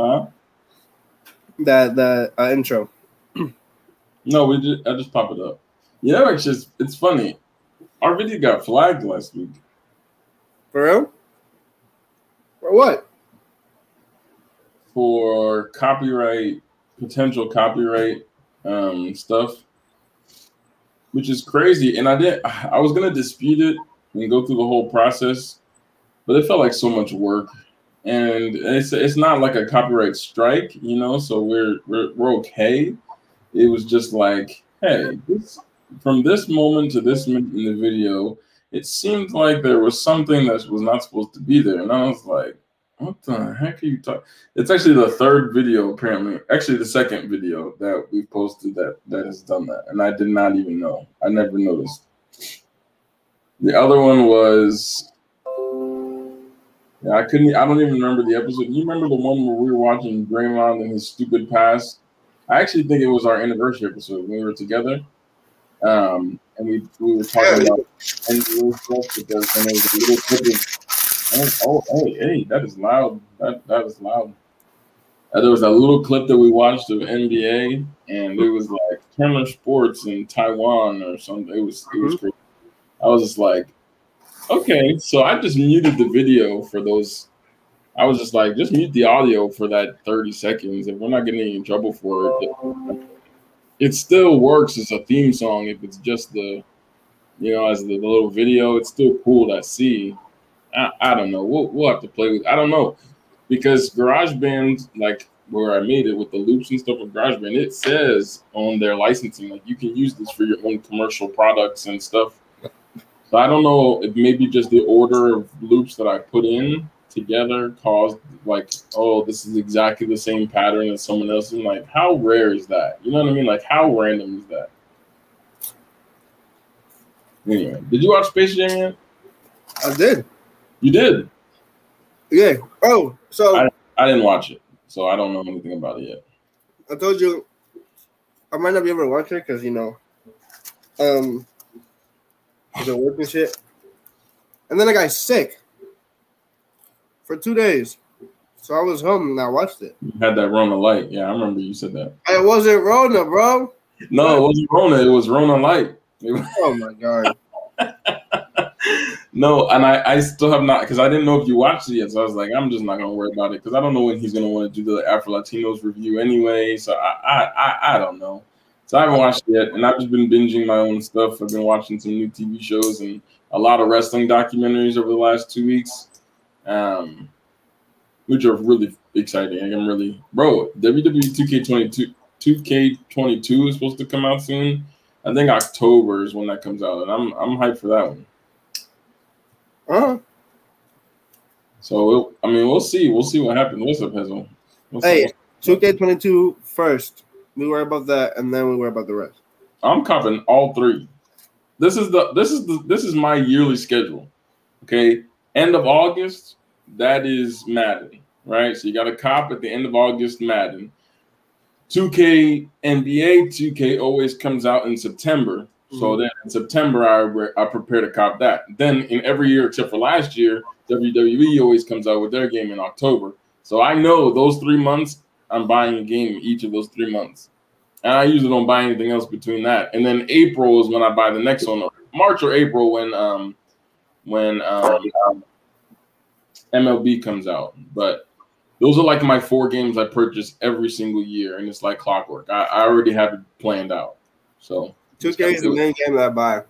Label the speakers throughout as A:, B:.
A: Huh?
B: That the uh, intro.
A: No, we just I just pop it up. You know, it's just it's funny. Our video got flagged last week.
B: For real? For what?
A: for copyright potential copyright um, stuff, which is crazy. And I did I was gonna dispute it and go through the whole process, but it felt like so much work. And it's it's not like a copyright strike, you know. So we're we're we're okay. It was just like, hey, this, from this moment to this moment in the video, it seemed like there was something that was not supposed to be there, and I was like, what the heck are you talking? It's actually the third video, apparently. Actually, the second video that we posted that that has done that, and I did not even know. I never noticed. The other one was, yeah, I couldn't. I don't even remember the episode. You remember the one where we were watching Draymond and his stupid pass? I actually think it was our anniversary episode when we were together, um, and we we were talking about NBA stuff because then there was a little clip of Oh, oh, hey, hey, that is loud. That that is loud. Uh, there was a little clip that we watched of NBA, and it was like Turner Sports in Taiwan or something. It was it was crazy. I was just like, okay, so I just muted the video for those. I was just like, just mute the audio for that 30 seconds. If we're not getting in trouble for it, it still works as a theme song. If it's just the, you know, as the, little video, it's still cool to see. I, I don't know. We'll, we'll have to play with. I don't know because GarageBand, like where I made it with the loops and stuff with GarageBand, it says on their licensing like you can use this for your own commercial products and stuff. So I don't know if maybe just the order of loops that I put in together caused like, oh, this is exactly the same pattern as someone else. And like, how rare is that? You know what I mean? Like, how random is that? Anyway, did you watch Space Jam yet?
B: I did.
A: You did.
B: Yeah. Oh, so
A: I, I didn't watch it, so I don't know anything about it yet.
B: I told you I might not be able to watch it because you know, um, the work and shit. And then I got sick for two days, so I was home and I watched it.
A: You had that Rona light. Yeah, I remember you said that.
B: It wasn't Rona, bro.
A: No, it wasn't Rona. It was Rona light. Was-
B: Oh my god.
A: no, and I, I still have not because I didn't know if you watched it yet. So I was like, I'm just not gonna worry about it because I don't know when he's gonna want to do the Afro Latinos review anyway. So I, I I I don't know. So I haven't watched it yet, and I've just been binging my own stuff. I've been watching some new TV shows and a lot of wrestling documentaries over the last two weeks, um, which are really exciting. I'm really, bro. WWE 2K22 2K22 is supposed to come out soon. I think October is when that comes out, and I'm I'm hyped for that one.
B: Uh-huh.
A: So I mean, we'll see. We'll see what happens. What's up, Hazel? What's
B: Hey,
A: up?
B: 2K22 first. We worry about that, and then we worry about the rest.
A: I'm copping all three. This is the this is the this is my yearly schedule. Okay, end of August, that is Madden, right? So you got a cop at the end of August, Madden. 2K NBA 2K always comes out in September. So mm-hmm. then in September, I, re- I prepare to cop that. Then in every year except for last year, WWE always comes out with their game in October. So I know those three months, I'm buying a game each of those three months. And I usually don't buy anything else between that. And then April is when I buy the next one. March or April when um when um MLB comes out. But those are like my four games I purchase every single year, and it's like clockwork. I, I already have it planned out. So
B: 2K is the main game that I buy.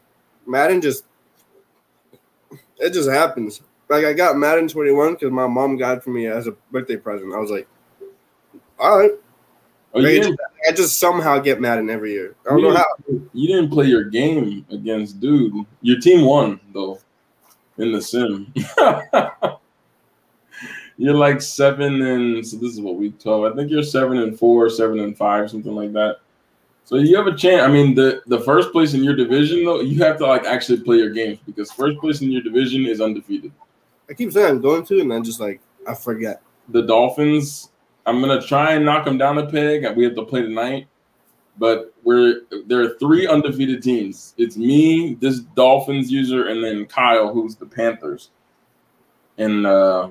B: Madden just it just happens. Like I got Madden 21 because my mom got it for me as a birthday present. I was like, all right.
A: Oh, you,
B: Like, I just somehow get Madden every year. I don't
A: you
B: know how.
A: you didn't play your game against dude. Your team won though in the sim. you're like seven and so this is what week twelve. I think you're seven and four, seven and five, something like that. So you have a chance. I mean, the the first place in your division though, you have to like actually play your games because first place in your division is undefeated.
B: I keep saying I'm going to, and then just like I forget.
A: the Dolphins. I'm gonna try and knock them down a peg. We have to play tonight, but we're there are three undefeated teams. It's me, this Dolphins user, and then Kyle, who's the Panthers. And uh,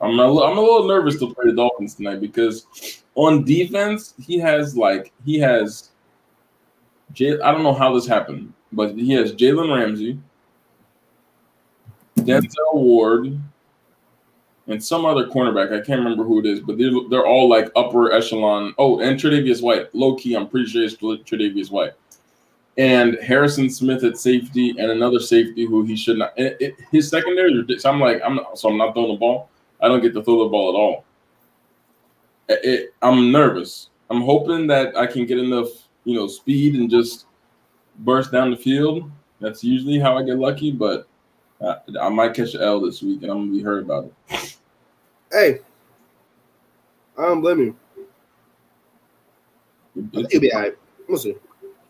A: I'm a, I'm a little nervous to play the Dolphins tonight because on defense he has like he has. J- I don't know how this happened, but he has Jalen Ramsey, Denzel Ward, and some other cornerback. I can't remember who it is, but they're they're all like upper echelon. Oh, and Tre'Davious White, low key. I'm pretty sure it's Tre'Davious White and Harrison Smith at safety, and another safety who he should not. It, it, his secondary, so I'm like, I'm not, so I'm not throwing the ball. I don't get to throw the ball at all. It, I'm nervous. I'm hoping that I can get enough, you know, speed and just burst down the field. That's usually how I get lucky, but I, I might catch an L this week, and I'm gonna be hurt about it.
B: Hey, I don't blame you. You'll be all right. We'll see.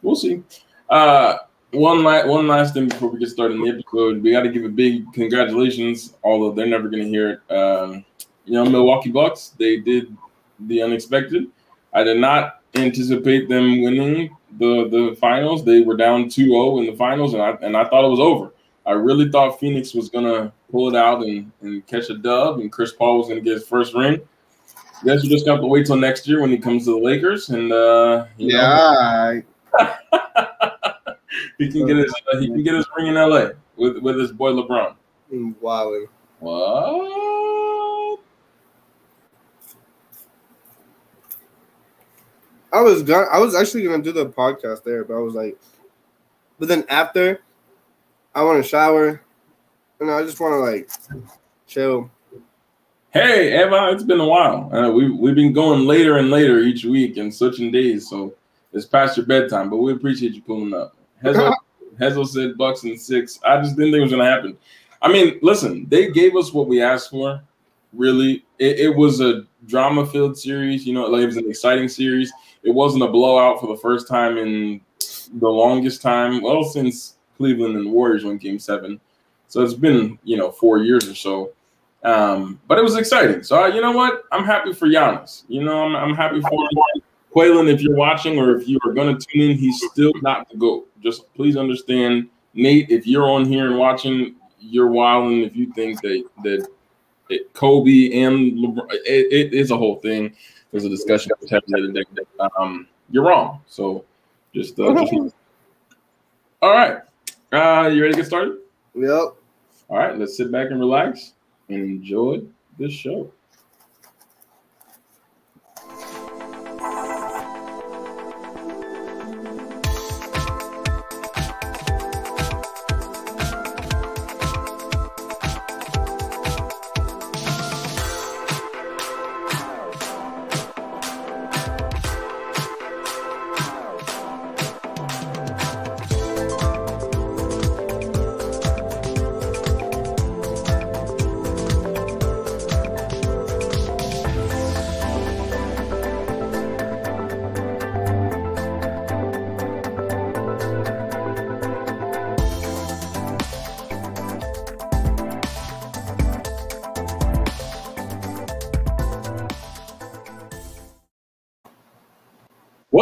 A: We'll see. Uh, one last one last thing before we get started in the episode, we got to give a big congratulations. Although they're never going to hear it, um, you know, Milwaukee Bucks they did the unexpected. I did not anticipate them winning the the finals. They were down 2-0 in the finals, and I and I thought it was over. I really thought Phoenix was gonna pull it out and, and catch a dub, and Chris Paul was gonna get his first ring. I Guess you just got to wait till next year when he comes to the Lakers, and uh,
B: yeah.
A: he can get his uh, he can get his ring in LA with with his boy LeBron.
B: Wow.
A: What?
B: I was gonna, I was actually gonna do the podcast there, but I was like, but then after, I want to shower, and I just want to like chill.
A: Hey, Eva, it's been a while. Uh, we we've been going later and later each week and switching days, so it's past your bedtime. But we appreciate you pulling up. Hezo, Hezo said Bucks and six. I just didn't think it was going to happen. I mean, listen, they gave us what we asked for. Really, it, it was a drama-filled series. You know, like it was an exciting series. It wasn't a blowout for the first time in the longest time. Well, since Cleveland and the Warriors won Game Seven, so it's been you know four years or so. Um, but it was exciting. So uh, you know what? I'm happy for Giannis. You know, I'm, I'm happy for him. Quaylen, if you're watching or if you are going to tune in, he's still not the GOAT. Just please understand, Nate, if you're on here and watching, you're wilding if you think that that it, Kobe and LeBron, it, it is a whole thing. There's a discussion that was happening the other day. Um, you're wrong. So just, uh, just all right. Uh, you ready to get started?
B: Yep.
A: All right, let's sit back and relax and enjoy this show.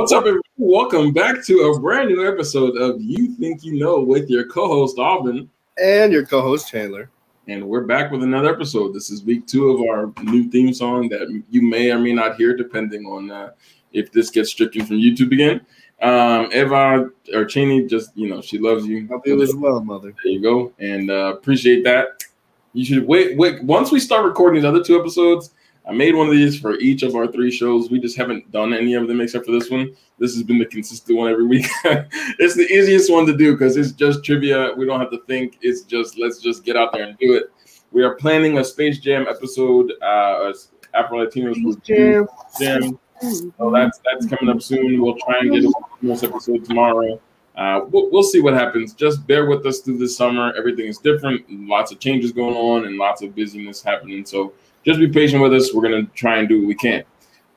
A: What's up, everyone? Welcome back to a brand new episode of You Think You Know with your co-host Alvin
B: and your co-host Chandler.
A: And we're back with another episode. This is week two of our new theme song that you may or may not hear, depending on uh, if this gets stricken from YouTube again. Um, Eva or Channy, just you know, she loves you.
B: Love you as well, mother.
A: There you go, and uh, appreciate that. You should wait. Wait. Once we start recording these other two episodes, I made one of these for each of our three shows. We just haven't done any of them except for this one. This has been the consistent one every week. it's the easiest one to do because it's just trivia. We don't have to think. It's just let's just get out there and do it. We are planning a Space Jam episode. Uh, Afro Latinos Jam. Jam. So that's that's coming up soon. We'll try and get a bonus episode tomorrow. Uh, we'll, we'll see what happens. Just bear with us through this summer. Everything is different. Lots of changes going on and lots of busyness happening. So just be patient with us. We're going to try and do what we can.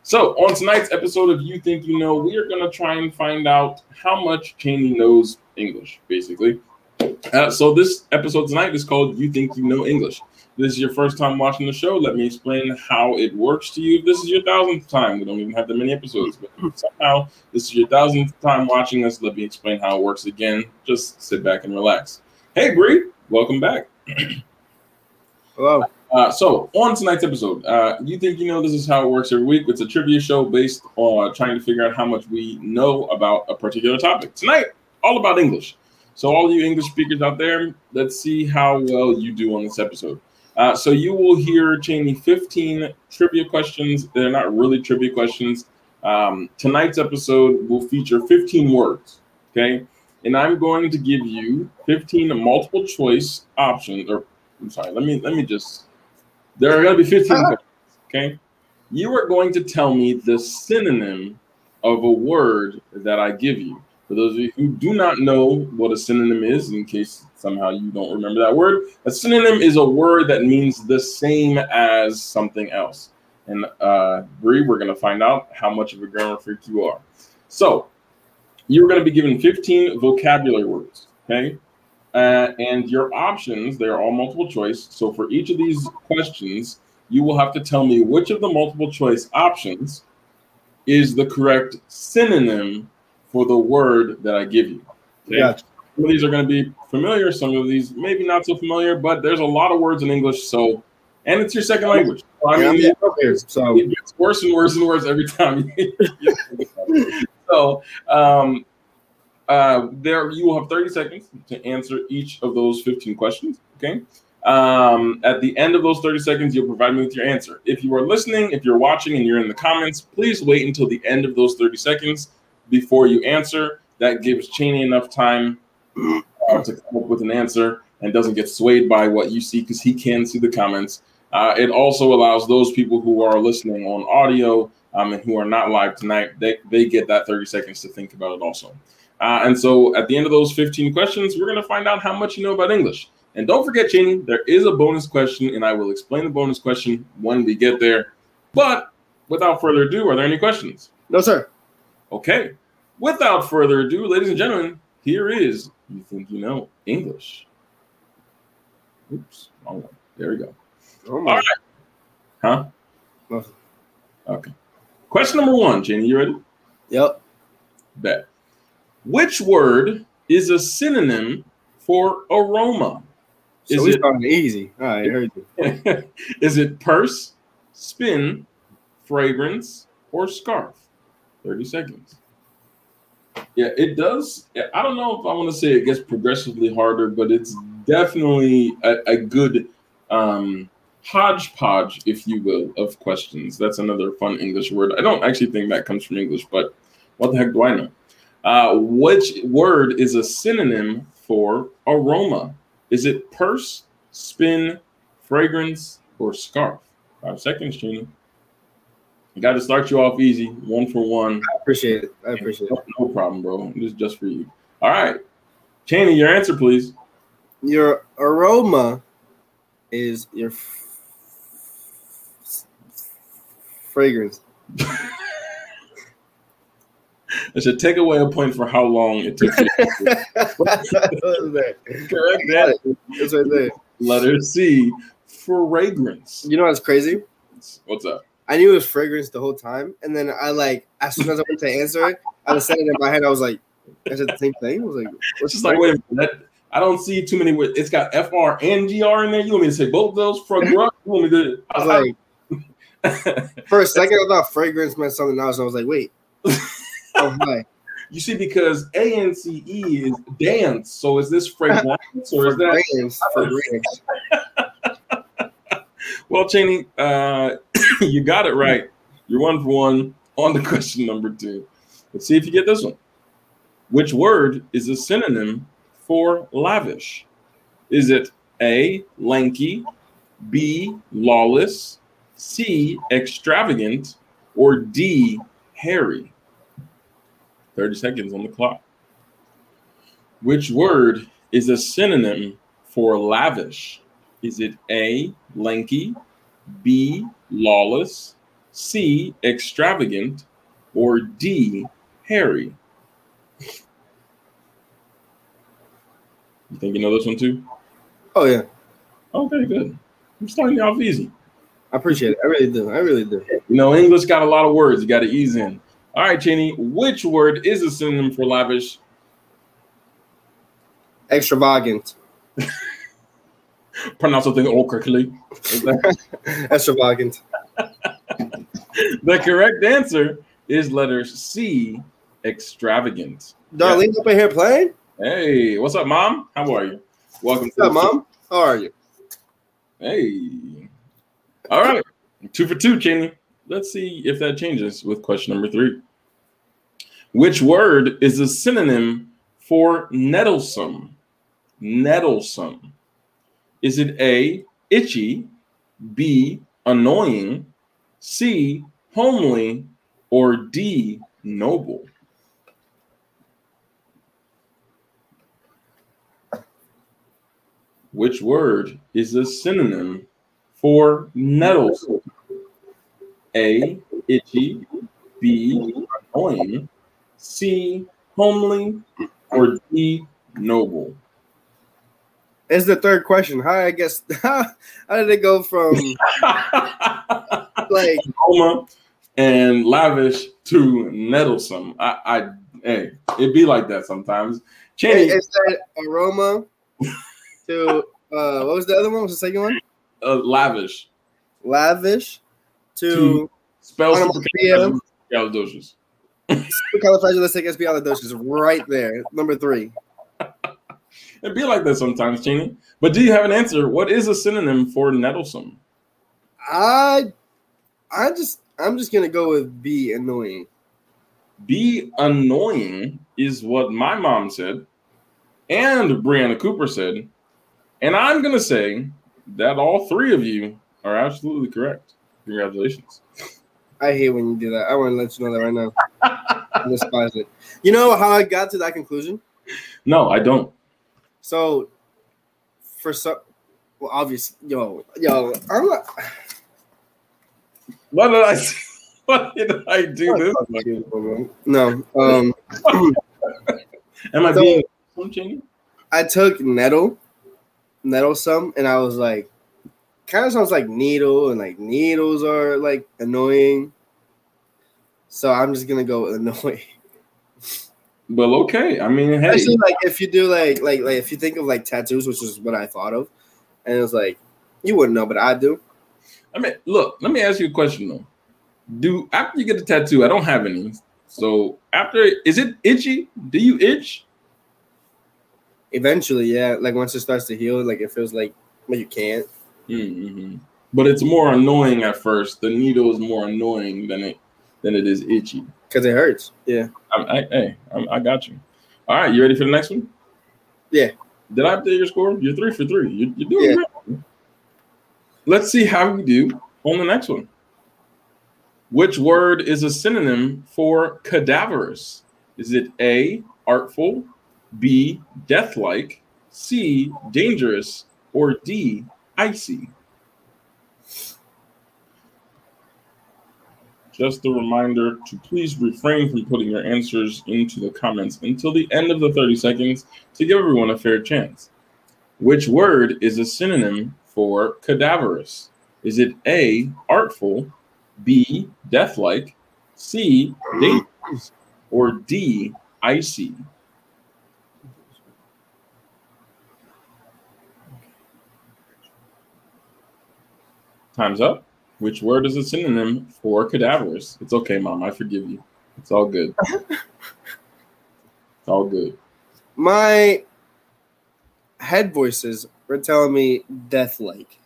A: So, on tonight's episode of You Think You Know, we are going to try and find out how much Channy knows English, basically. Uh, so, this episode tonight is called You Think You Know English. This is your first time watching the show. Let me explain how it works to you. If this is your thousandth time, we don't even have that many episodes, but somehow this is your thousandth time watching us. Let me explain how it works again. Just sit back and relax. Hey, Bree, welcome back.
B: Hello.
A: Uh, so on tonight's episode, uh, you think you know this is how it works every week. It's a trivia show based on trying to figure out how much we know about a particular topic. Tonight, all about English. So all you English speakers out there, let's see how well you do on this episode. Uh, so you will hear Channy 15 trivia questions. They're not really trivia questions. Um, tonight's episode will feature 15 words. Okay, and I'm going to give you 15 multiple choice options. Or I'm sorry, let me let me just there are going to be 15 questions, okay? You are going to tell me the synonym of a word that I give you. For those of you who do not know what a synonym is, in case somehow you don't remember that word, a synonym is a word that means the same as something else. And uh, Bree, we're going to find out how much of a grammar freak you are. So, you're going to be given 15 vocabulary words, okay? Uh, and your options, they're all multiple choice. So for each of these questions, you will have to tell me which of the multiple choice options is the correct synonym for the word that I give you. Okay? Gotcha. Some of these are going to be familiar, some of these maybe not so familiar, but there's a lot of words in English. So, and it's your second language. So, I mean, yeah, so it gets worse and worse and worse every time. so, um, uh, there you will have 30 seconds to answer each of those 15 questions. Okay. Um, at the end of those 30 seconds, you'll provide me with your answer. If you are listening, if you're watching and you're in the comments, please wait until the end of those 30 seconds before you answer. That gives Channy enough time uh, to come up with an answer and doesn't get swayed by what you see because he can see the comments. Uh, it also allows those people who are listening on audio um, and who are not live tonight, they, they get that 30 seconds to think about it also. Uh, and so at the end of those 15 questions, we're going to find out how much you know about English. And don't forget, Channy, there is a bonus question, and I will explain the bonus question when we get there. But without further ado, are there any questions?
B: No, sir.
A: Okay. Without further ado, ladies and gentlemen, here is You Think You Know English. Oops, wrong one. There we go. Oh All right. Huh? Nothing. Okay. Question number one, Jenny, you ready?
B: Yep.
A: Bet. Which word is a synonym for aroma?
B: Is so it easy? All right, heard
A: you. is it purse, spin, fragrance, or scarf? 30 seconds. Yeah, it does. I don't know if I want to say it gets progressively harder, but it's definitely a, a good um, hodgepodge, if you will, of questions. That's another fun English word. I don't actually think that comes from English, but what the heck do I know? Uh, which word is a synonym for aroma? Is it purse, spin, fragrance, or scarf? Five seconds, Gina. I got to start you off easy, one for one.
B: I appreciate it. I appreciate
A: no, it. No problem, bro. This is just for you. All right. Channy, your answer, please.
B: Your aroma is your f- fragrance.
A: I should take away a point for how long it took. Correct that. It's right there. Letter C, for fragrance.
B: You know what's crazy?
A: What's up?
B: I knew it was fragrance the whole time, and then I like as soon as I went to answer it, I was saying it in my head. I was like, "I said the same thing." I was like,
A: "What's just like wait a minute." That, I don't see too many. It's got FR and GR in there. You want me to say both those? Fragrance. you want me to? I was
B: like, for a second, I thought fragrance meant something else. I was like, wait.
A: You see, because A N C E is dance. So is this fragrance or is that? well, Channy, uh, you got it right. You're one for one on the question number two. Let's see if you get this one. Which word is a synonym for lavish? Is it A, lanky, B, lawless, C, extravagant, or D, hairy? 30 seconds on the clock. Which word is a synonym for lavish? Is it A, lanky, B, lawless, C, extravagant, or D, hairy? You think you know this one too?
B: Oh, yeah.
A: Okay, good. I'm starting you off easy.
B: I appreciate it. I really do. I really do.
A: You know, English got a lot of words. You got to ease in. All right, Channy, which word is a synonym for lavish?
B: Extravagant.
A: pronounce something all correctly.
B: Extravagant.
A: the correct answer is letter C, extravagant.
B: Darlene up in here playing?
A: Hey, what's up, mom? How are you? Welcome.
B: What's up, mom? How are you?
A: Hey. All right. Two for two, Channy. Let's see if that changes with question number three. Which word is a synonym for nettlesome? Nettlesome. Is it A, itchy, B, annoying, C, homely, or D, noble? Which word is a synonym for nettlesome? A, itchy, B, annoying, C, homely, or D, noble?
B: It's the third question. How I guess how, how did it go from like
A: Aroma and lavish to nettlesome. I, I hey, it be like that sometimes. Change
B: it said aroma to uh what was the other one? What was the second one?
A: uh, lavish
B: Lavish to spell
A: To spells
B: Onomatopoeia.
A: supercalifragilisticexpialidocious.
B: supercalifragilisticexpialidocious right there. Number three.
A: It'd be like that sometimes, Channy. But do you have an answer? What is a synonym for nettlesome?
B: I I just I'm just gonna go with B annoying.
A: Be annoying is what my mom said, and Brianna Cooper said, and I'm gonna say that all three of you are absolutely correct. Congratulations.
B: I hate when you do that. I want to let you know that right now. I despise it. You know how I got to that conclusion?
A: No, I don't.
B: So for some well obviously yo yo I'm not
A: What did I? What did I do this?
B: no um
A: Am I
B: So-
A: being
B: I took nettle, nettle some, and I was like, kind of sounds like needle, and like needles are like annoying. So I'm just gonna go with annoying.
A: Well, okay. I mean, hey,
B: Especially like if you do like like like if you think of like tattoos, which is what I thought of, and it's like you wouldn't know, but I do.
A: I mean, look. Let me ask you a question though. Do after you get a tattoo, I don't have any. So after, is it itchy? Do you itch?
B: Eventually, yeah. Like once it starts to heal, like it feels like well, you can't.
A: Mm-hmm. But it's more annoying at first. The needle is more annoying than it than it is itchy.
B: Because it hurts. Yeah.
A: I, I, hey, I, I got you. All right, you ready for the next one?
B: Yeah.
A: Did I update your score? You're three for three. You, you're doing
B: Yeah.
A: great. Let's see how you do on the next one. Which word is a synonym for cadaverous? Is it A, artful, B, death-like, C, dangerous, or D, icy? Just a reminder to please refrain from putting your answers into the comments until the end of the 30 seconds to give everyone a fair chance. Which word is a synonym for cadaverous? Is it A, artful, B, deathlike, C, dangerous, or D, icy? Time's up. Which word is a synonym for cadaverous? It's okay, mom. I forgive you. It's all good. it's all good.
B: My head voices were telling me death like.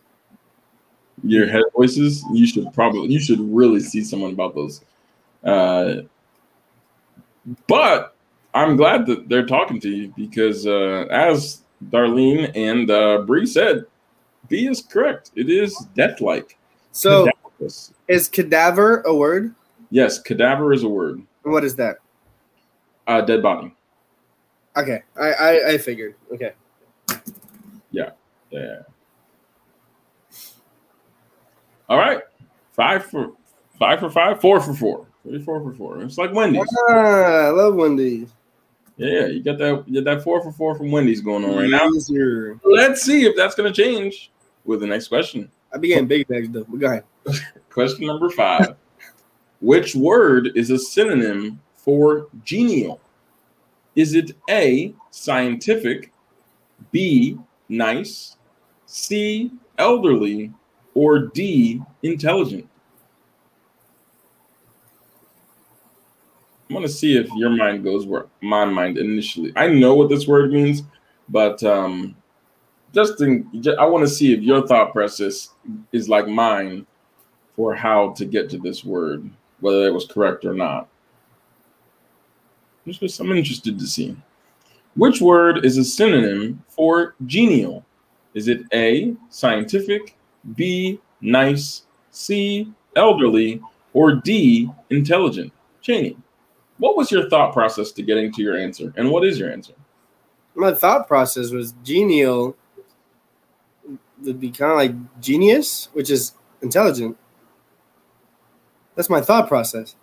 A: Your head voices. You should probably. You should really see someone about those. Uh, but I'm glad that they're talking to you because, uh, as Darlene and uh, Bree said, B is correct. It is death-like.
B: So
A: Cadaverous.
B: is cadaver a word?
A: yes, cadaver is a word.
B: What is that?
A: Uh, dead body.
B: Okay, I I, I figured. Okay,
A: Yeah. All right. Five for five for five, four for four. Three, four for four. It's like Wendy's.
B: ah, I love Wendy's.
A: Yeah, you got that you got that four for four from Wendy's going on right now.
B: Easier.
A: Let's see if that's gonna change with the next question.
B: I be getting big bags though. But go ahead.
A: Question number five. Which word is a synonym for genial? Is it A, scientific, B, nice, C, elderly, or D, intelligent? I'm gonna see if your mind goes where my mind initially. I know what this word means, but um, just, in, just I want to see if your thought process is like mine for how to get to this word, whether it was correct or not. I'm interested to see. Which word is a synonym for genial? Is it A, scientific, B, nice, C, elderly, or D, intelligent? Channy, what was your thought process to getting to your answer? And what is your answer?
B: My thought process was genial would be kind of like genius, which is intelligent. That's my thought process.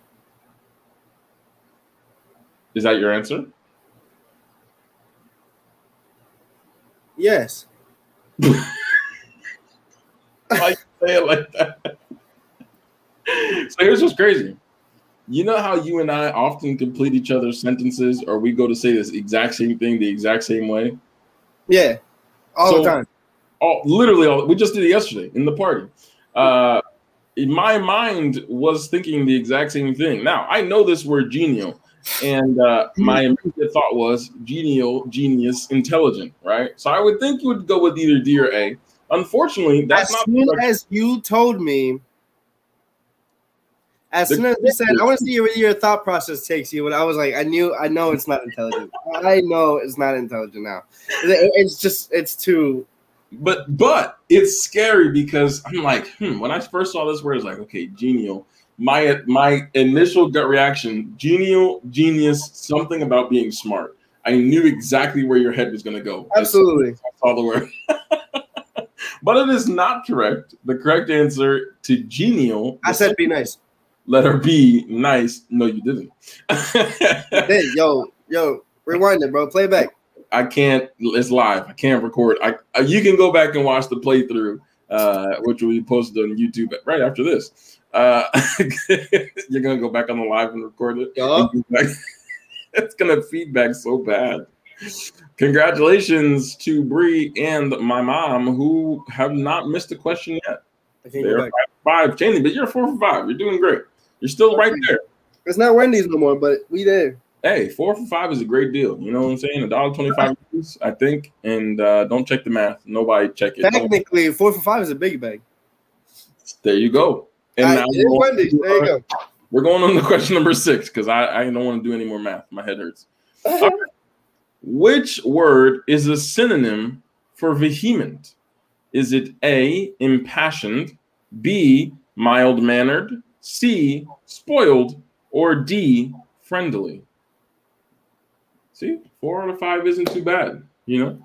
A: Is that your answer?
B: Yes.
A: Why you say it like that? so here's what's crazy. You know how you and I often complete each other's sentences, or we go to say this exact same thing the exact same way?
B: Yeah, all
A: So-
B: the time.
A: All literally all we just did it yesterday in the party. Uh in my mind was thinking the exact same thing. Now I know this word genial, and uh, my immediate thought was genial, genius, intelligent, right? So I would think you would go with either D or A. Unfortunately, that's
B: as
A: not
B: soon
A: correct.
B: as you told me, as
A: The-
B: soon as you said, I want to see where your thought process takes you. When I was like, I knew, I know it's not intelligent. I know it's not intelligent now. It's just, it's too.
A: But but it's scary because I'm like, hmm, when I first saw this word, it's like, okay, genial. My my initial gut reaction, genial, genius, something about being smart. I knew exactly where your head was going to go.
B: Absolutely.
A: I saw the word. but it is not correct. The correct answer to genial,
B: I said, be nice.
A: Let her be nice. No, you didn't.
B: Hey, yo, yo, rewind it, bro. Play it back.
A: I can't. It's live. I can't record. I uh, you can go back and watch the playthrough, uh, which will be posted on YouTube right after this. Uh, you're gonna go back on the live and record it. It's gonna feedback so bad. Congratulations to Bree and my mom who have not missed a question yet.
B: I can't
A: They're five, five, Channy, but you're four for five. You're doing great. You're still right there.
B: It's not Wendy's no more, but we there.
A: Hey, four for five is a great deal. You know what I'm saying? A dollar twenty-five, I think. And uh, don't check the math. Nobody check it. Don't-
B: Technically, four for five is a big bag.
A: There you go. And now we're,
B: Wendy's. There you go.
A: we're going on to question number six because I, I don't want to do any more math. My head hurts. Which word is a synonym for vehement? Is it A, impassioned, B, mild mannered, C, spoiled, or D, friendly? See, four out of five isn't too bad, you know?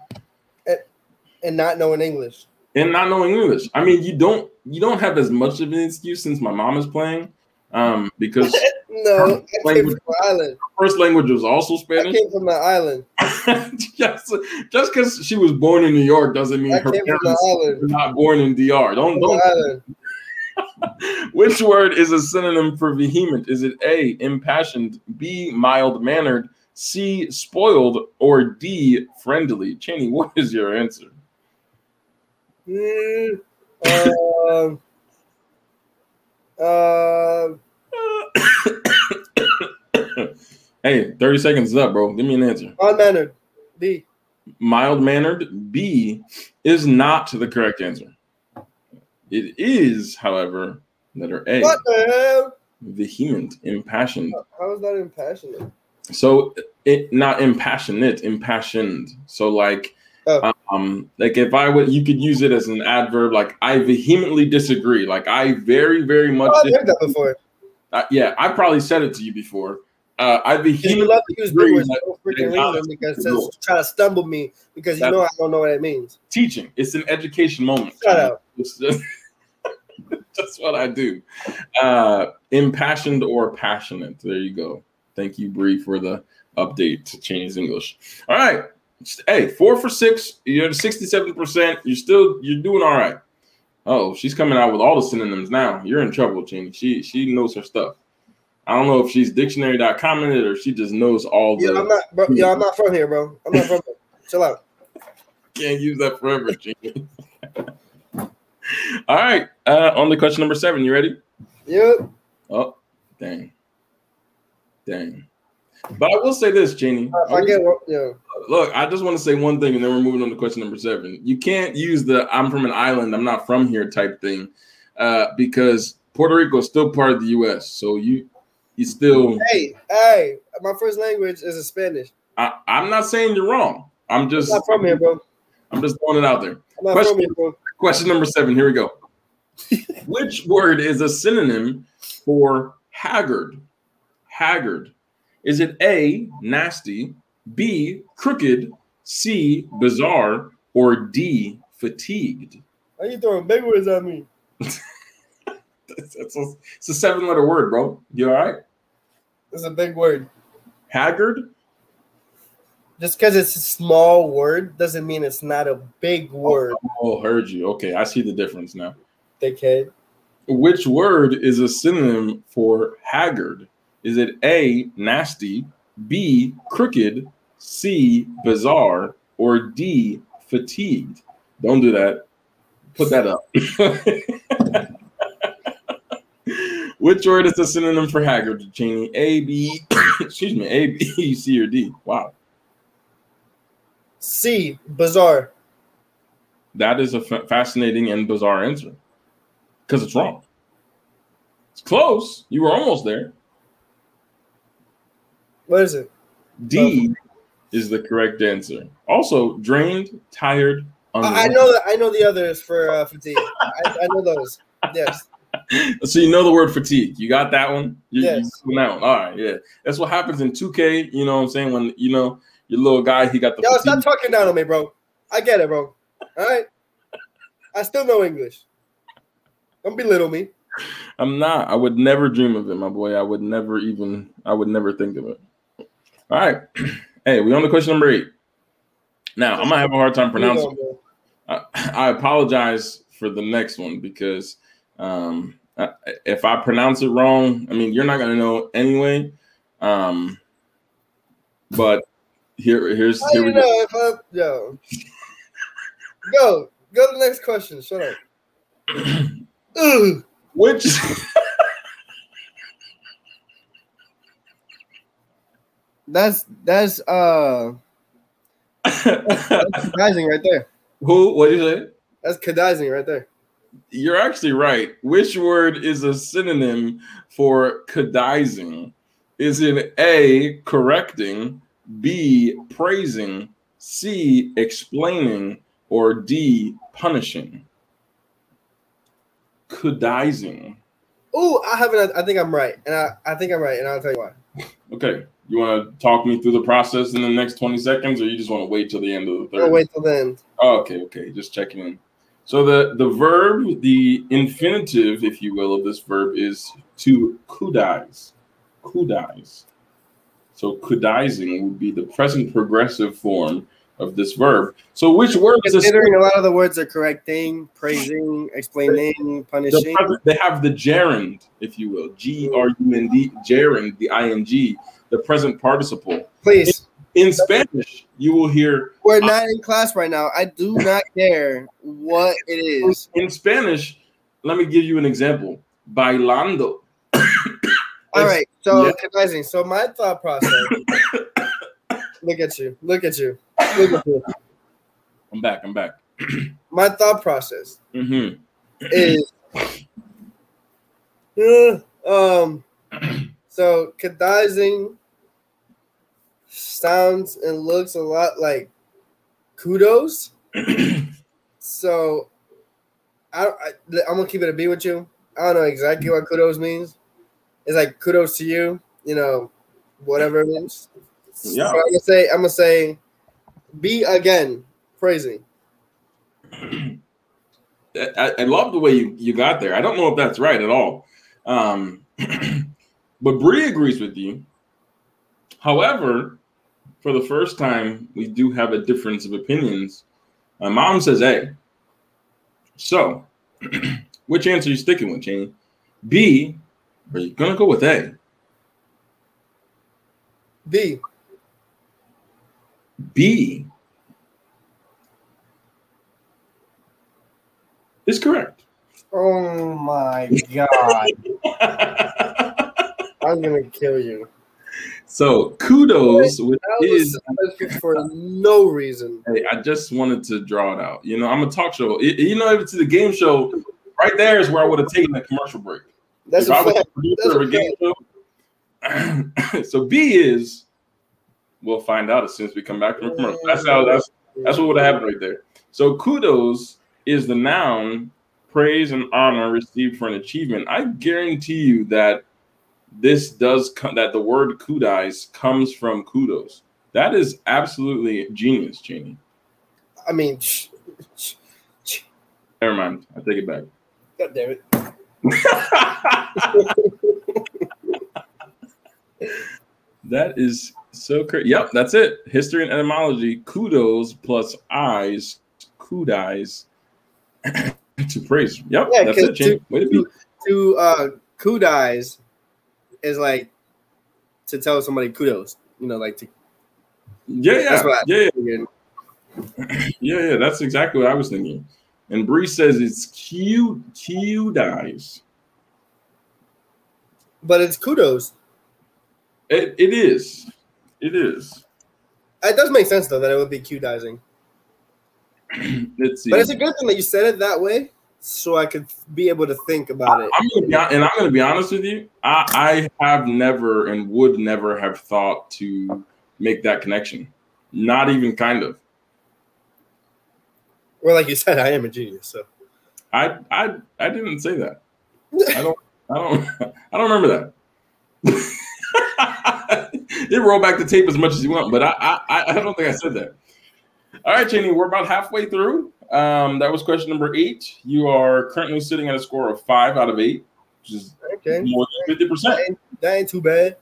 B: and not knowing English.
A: and not knowing English. I mean, you don't you don't have as much of an excuse since my mom is playing, um, because
B: No, I came from the island.
A: first language was also
B: I
A: Spanish.
B: came from the island.
A: just just because she was born in New York doesn't mean
B: I
A: her
B: came from the
A: parents were not born in DR. Don't don't. Which word is a synonym for vehement? Is it A, impassioned, B, mild mannered, C, spoiled, or D, friendly? Channy, what is your answer?
B: Mm, um, uh,
A: hey, 30 seconds is up, bro. Give me an answer.
B: Mild mannered. B.
A: mild mannered b is not the correct answer it is however letter a
B: What the hell?
A: vehement impassioned
B: How is that impassionate?
A: So it not impassionate impassioned so like
B: Oh.
A: um like if i would you could use it as an adverb like i vehemently disagree like i very very much
B: Oh, I've heard that before.
A: uh, yeah i probably said it to you before uh i
B: You
A: vehemently
B: love to use words
A: that-
B: so freaking reason because it's try to stumble me because you know I don't know what it means.
A: teaching it's an education moment
B: Shut up.
A: That's what I do. Uh, impassioned or passionate. There you go. Thank you, Bree, for the update to Channy's English. All right. Hey, four for six. You're at 67%. You're still you're doing all right. Oh, she's coming out with all the synonyms now. You're in trouble, Channy. She she knows her stuff. I don't know if she's dictionary.com in it or she just knows all the
B: Yeah, I'm not, bro. Yeah, I'm not from here, bro. I'm not from here. Chill out.
A: can't use that forever, Channy. All right. Uh, on the question number seven, you ready?
B: Yep.
A: Oh, dang. Dang. But I will say this, Channy.
B: If I get one, yeah.
A: Look, I just want to say one thing and then we're moving on to question number seven. You can't use the I'm from an island, I'm not from here type thing uh, because Puerto Rico is still part of the US. So you you still
B: Hey, hey, my first language is Spanish.
A: I, I'm not saying you're wrong. I'm just
B: I'm not from here, bro.
A: I'm just throwing it out there.
B: I'm not
A: Question-
B: from here, bro.
A: Question number seven. Here we go. Which word is a synonym for haggard? Haggard. Is it A, nasty, B, crooked, C, bizarre, or D, fatigued?
B: Why are you throwing big words at me?
A: A, it's a seven letter word, bro. You all right?
B: It's a big word.
A: Haggard?
B: Just because it's a small word doesn't mean it's not a big word,
A: Oh, heard you. Okay, I see the difference now.
B: dickhead.
A: Which word is a synonym for haggard? Is it A, nasty, B, crooked, C, bizarre, or D, fatigued? Don't do that. Put that up. Which word is a synonym for haggard, Channy? A, B, excuse me, A, B, C, or D? Wow.
B: C, bizarre.
A: That is a fascinating and bizarre answer because it's wrong. It's close. You were almost there.
B: What is it?
A: D is the correct answer. Also, drained, tired,
B: I, I know that. I know the others for uh, fatigue. I, I know those. Yes.
A: So you know the word fatigue. You got that one. You, you
B: Yes.
A: got that one. All right, yeah. That's what happens in 2K. You know what I'm saying? When you know your little guy, he got the
B: Yo,
A: fatigue.
B: stop talking down on me, bro. I get it, bro. All right. I still know English. Don't belittle me.
A: I'm not. I would never dream of it, my boy. I would never even. I would never think of it. All right. Hey, we on to question number eight. Now I'm gonna have a hard time pronouncing. I, I apologize for the next one because um, I- if I pronounce it wrong, I mean you're not gonna know anyway. Um, but here, here's
B: How
A: here we
B: know
A: go.
B: if I, yo. Go. Go to the next question. Shut up.
A: Which
B: That's that's uh that's cadizing right there.
A: who? What do you say?
B: That's cadizing right there.
A: You're actually right. Which word is a synonym for cadizing? Is it A, correcting, B, praising, C, explaining, or D, punishing? Cadizing.
B: Oh, I haven't. I think I'm right, and I, I think I'm right, and I'll tell you why.
A: Okay. You want to talk me through the process in the next 20 seconds, or you just want to wait till the end of the third?
B: I'll wait till then.
A: Oh, okay, okay, just checking in. So the the verb, the infinitive, if you will, of this verb is to kudize. Kudize. So kudizing would be the present progressive form of this verb. So which word is
B: Considering a lot of the words are correcting, praising, explaining,
A: the
B: punishing.
A: present, they have the gerund, if you will, G R U N D, gerund, the ing, the present participle.
B: Please,
A: In Spanish, you will hear
B: we're not in class right now. I do not care what it is.
A: in Spanish. Let me give you an example. Bailando.
B: All right, so
A: Yeah.
B: So my thought process. look at you. Look at you. Look at you.
A: I'm back. I'm back.
B: My thought process
A: hmm
B: is Uh, um so cadizing sounds and looks a lot like kudos so I, I i'm gonna keep it a b with you i don't know exactly what kudos means it's like kudos to you you know whatever it means
A: Yeah.
B: so i'm gonna say i'm gonna say b again praising
A: I, I love the way you, you got there. I don't know if that's right at all. Um, but Bree agrees with you. However, for the first time, we do have a difference of opinions. My mom says A. So, which answer are you sticking with, Channy? B, are you going to go with A?
B: b
A: B. is correct.
B: Oh my god! I'm gonna kill you.
A: So kudos is
B: for no reason.
A: Hey, I just wanted to draw it out. You know, I'm a talk show. It- you know, if it's a game show, right there is where I would have taken a commercial break.
B: That's
A: if
B: a fact. That's a
A: game show. so B is we'll find out as soon as we come back from commercial. That's how that's that's what would have happened right there. So kudos is the noun praise and honor received for an achievement. I guarantee you that this does come that the word kudos comes from kudos. That is absolutely genius, Channy.
B: I mean, sh- sh- sh-
A: Never mind. I take it back.
B: God damn it.
A: that is so crazy. Yep, that's it. History and etymology. Kudos plus eyes. Kudos to praise. Yep,
B: Yeah,
A: that's it. Channy. Way to be.
B: To uh, kudos is like to tell somebody kudos. You know, like to.
A: Yeah, yeah,
B: That's what I-
A: yeah, yeah, yeah, yeah. That's exactly what I was thinking. And Bree says it's Q Q dies.
B: But it's kudos.
A: It, it is. It is.
B: It does make sense though that it would be kudizing.
A: Let's see.
B: But it's a good thing that you said it that way, so I could be able to think about it.
A: I'm gonna be, and I'm going to be honest with you. I, I have never and would never have thought to make that connection. Not even kind of.
B: Well, like you said, I am a genius. So
A: I I I didn't say that. I don't I don't I don't remember that. you roll back the tape as much as you want, but I I, I don't think I said that. All right, Channy, we're about halfway through. Um, that was question number eight. You are currently sitting at a score of five out of eight, which is
B: okay,
A: more than fifty
B: that
A: percent.
B: ain't, that ain't too bad.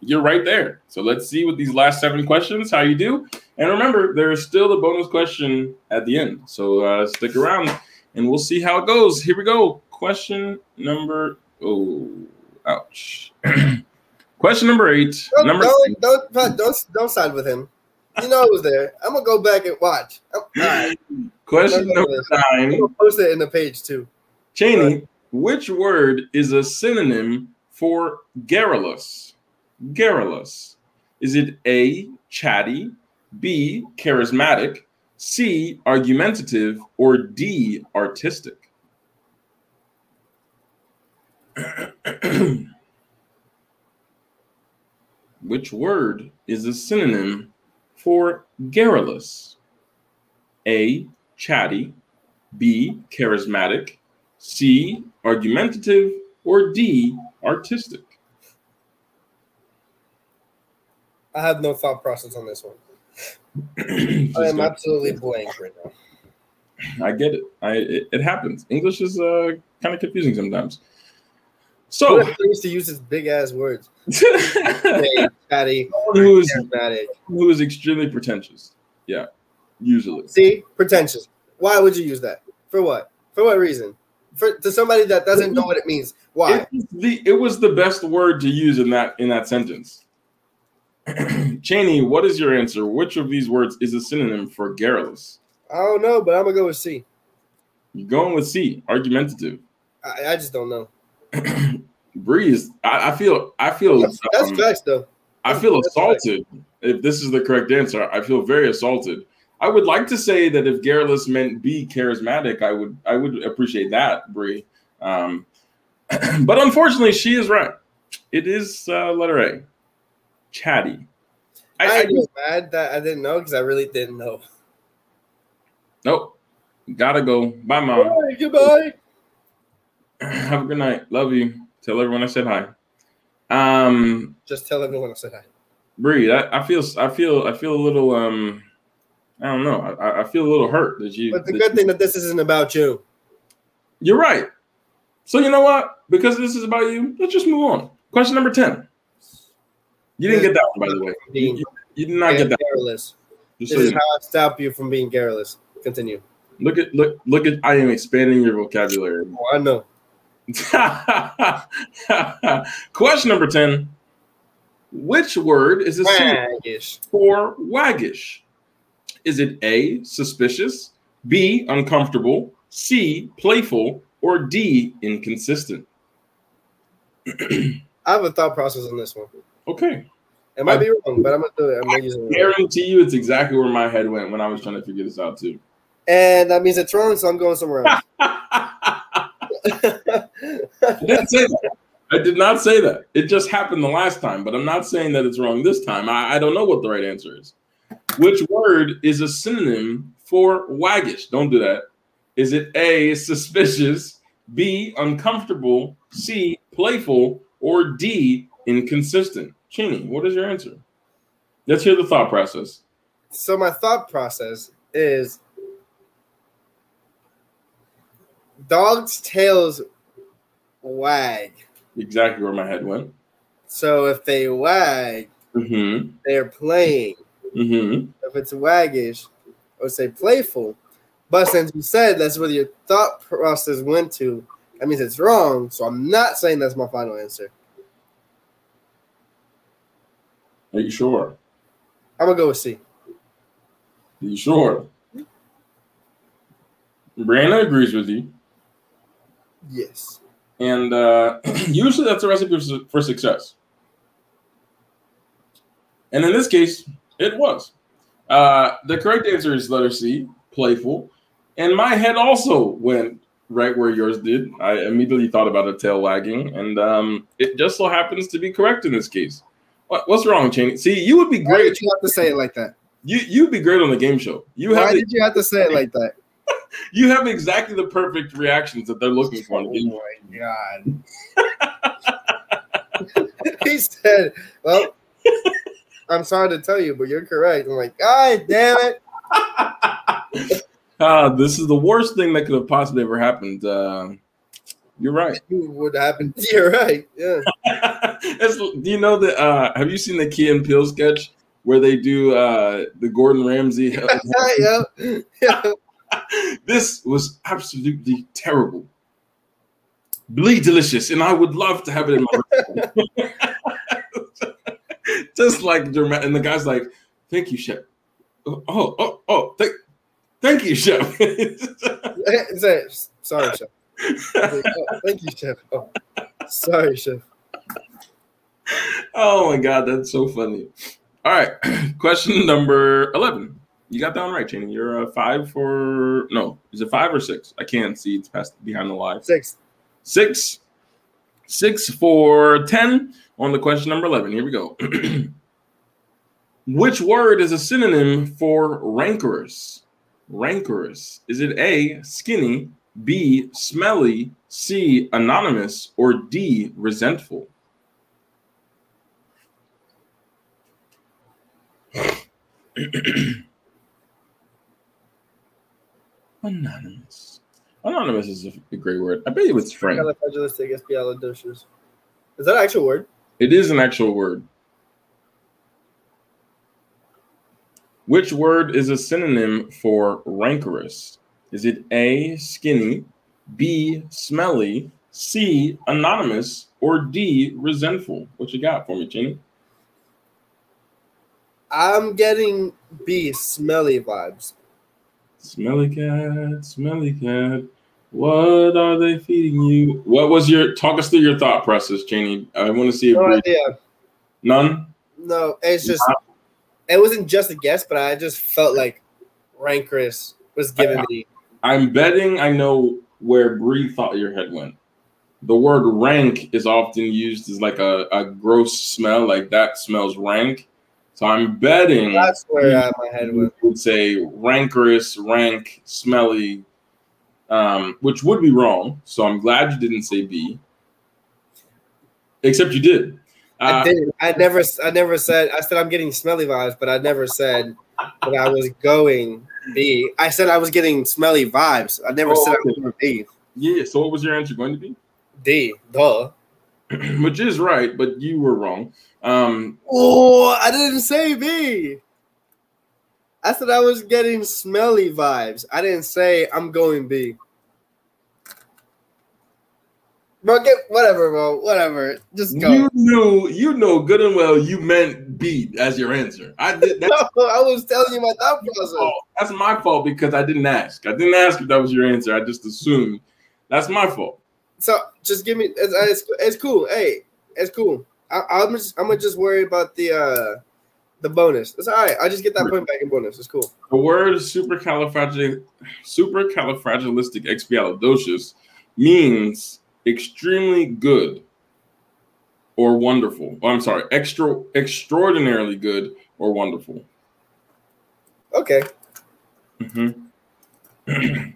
A: You're right there. So let's see with these last seven questions how you do. And remember, there is still the bonus question at the end. So uh, stick around and we'll see how it goes. Here we go. Question number oh, ouch. question number eight.
B: Don't
A: number
B: don't, don't don't don't don't side with him. You know I was there. I'm gonna go back and watch. I'm, all right,
A: question number
B: I'm
A: nine.
B: gonna post it in the page too.
A: Channy, which word is a synonym for garrulous? Garrulous. Is it A, chatty, B, charismatic, C, argumentative, or D, artistic? which word is a synonym for garrulous? A, chatty, B, charismatic, C, argumentative, or D, artistic?
B: I have no thought process on this one. I am absolutely blank right now.
A: I get it. I it, it happens. English is uh, kind of confusing sometimes. So,
B: I used to use his big ass words? Hey, chatty,
A: who is
B: charismatic.
A: who is extremely pretentious? Yeah, usually.
B: See, pretentious. Why would you use that? For what? For what reason? For to somebody that doesn't know what it means. Why?
A: It was the it was the best word to use in that in that sentence. Channy, what is your answer? Which of these words is a synonym for garrulous?
B: I don't know, but I'm gonna go with C.
A: You're going with C, argumentative.
B: I, I just don't know.
A: Breeze. I, I feel. I feel.
B: That's, that's
A: um,
B: facts, though.
A: I feel
B: that's
A: assaulted. If this is the correct answer, I feel very assaulted. I would like to say that if garrulous meant be charismatic, I would. I would appreciate that, Bree. Um, but unfortunately, she is right. It is uh, letter A, chatty.
B: I,
A: I, I
B: feel mad that I didn't know because I really didn't know.
A: nope. Gotta go. Bye, mom.
B: Right, goodbye.
A: Have a good night. Love you. Tell everyone I said hi. Um,
B: Just tell everyone I said hi.
A: Bree, I, I feel, I feel, I feel a little, um, I don't know. I, I feel a little hurt that you.
B: But the good
A: you-
B: thing that this isn't about you.
A: You're right. So you know what? Because this is about you, let's just move on. Question number ten. You didn't get that one, by the way. You, you- you did not get that.
B: garrulous. This
A: so you
B: is how I stop you from being garrulous. Continue.
A: Look at look look at. I am expanding your vocabulary.
B: Oh, I know.
A: Question number ten. Which word is a
B: Waggish.
A: for waggish? Is it A, suspicious, B, uncomfortable, C, playful, or D, inconsistent?
B: I have a thought process on this one.
A: Okay.
B: It might be wrong, but I'm gonna do it. I'm gonna use it.
A: Guarantee you it's exactly where my head went when I was trying to figure this out too.
B: And that means it's wrong, so I'm going somewhere else.
A: I didn't say that. I did not say that. It just happened the last time, but I'm not saying that it's wrong this time. I, I don't know what the right answer is. Which word is a synonym for waggish? Don't do that. Is it A, suspicious, B, uncomfortable, C, playful, or D, inconsistent? Channy, what is your answer? Let's hear the thought process.
B: so my thought process is dogs' tails wag.
A: Exactly where my head went.
B: So if they wag,
A: Mm-hmm.
B: they're playing.
A: Mm-hmm.
B: If it's waggish, I would say playful. But since you said that's where your thought process went to, that means it's wrong. So I'm not saying that's my final answer.
A: Are you sure?
B: I'm gonna go with C.
A: Are you sure? Brianna agrees with you.
B: Yes.
A: And uh, usually that's a recipe for, for success. And in this case, it was. Uh, the correct answer is letter C, playful. And my head also went right where yours did. I immediately thought about a tail wagging, and um, it just so happens to be correct in this case. What, what's wrong, Channy? See, you would be
B: Why
A: great.
B: did you have to say it like that?
A: You you'd be great on the game show. You
B: Why
A: have
B: did you have to say it like that?
A: you have exactly the perfect reactions that they're looking for. on the game
B: Oh my god. he said, Well, I'm sorry to tell you, but you're correct. I'm like, God damn it.
A: Ah, this is the worst thing that could have possibly ever happened. Uh, you're right.
B: What happened? happen. You're right. Yeah.
A: Do you know that? Uh, have you seen the Key and Peele sketch where they do uh, the Gordon Ramsay?
B: yeah. yeah.
A: this was absolutely terrible, bleed delicious, and I would love to have it in my. Just like dramatic, and the guy's like, "Thank you, chef." Oh, oh, oh, oh thank, thank you, chef.
B: Sorry, chef. Oh, thank you, chef. Oh, sorry, chef.
A: Oh my god, that's so funny. All right, question number eleven. You got that one right, Channy. You're a five for no, is it five or six? I can't see. It's past behind the live.
B: Six.
A: Six, six for ten on the question number eleven. Here we go. Which word is a synonym for rancorous? Rancorous. Is it A, skinny, B, smelly, C, anonymous, or D, resentful? Anonymous. Anonymous is a, great word. I bet you it's
B: French. Is that an actual word?
A: It is an actual word. Which word is a synonym for rancorous? Is it A, skinny, B, smelly, C, anonymous, or D, resentful? What you got for me, Channy?
B: I'm getting B, smelly vibes.
A: Smelly cat, smelly cat. What are they feeding you? What was your talk us through your thought process, Channy? I want to see if
B: No
A: we-
B: idea.
A: none.
B: No, it's just it wasn't just a guess, but I just felt like rancorous was giving me.
A: I'm betting I know where Bree thought your head went. The word rank is often used as like a, a gross smell, like that smells rank. So I'm betting
B: That's where uh, my head went.
A: would say rancorous, rank, smelly, um, which would be wrong. So I'm glad you didn't say B. Except you did.
B: I
A: Uh,
B: didn't. I never. I never said. I said I'm getting smelly vibes, but I never said that I was going B. I said I was getting smelly vibes. I never
A: Oh,
B: said I was going B.
A: yeah. So what was your answer going to be?
B: D. Duh.
A: which is right, but you were wrong. Um,
B: Oh, I didn't say B. I said I was getting smelly vibes. I didn't say I'm going B. Bro, get whatever, bro. Whatever. Just go.
A: You knew, you know good and well you meant B as your answer. I did. That's,
B: No, I was telling you my thought process.
A: fault. that's my fault because I didn't ask. I didn't ask if that was your answer. I just assumed. That's my fault.
B: So just give me. It's, it's, it's cool. Hey, it's cool. I, I'm just I'm gonna just worry about the uh the bonus. It's all right. I just get that point back in bonus. It's cool.
A: The word supercalifragil supercalifragilisticexpialidocious means extremely good or wonderful. Oh, I'm sorry, extra extraordinarily good or wonderful.
B: Okay.
A: Mm-hmm.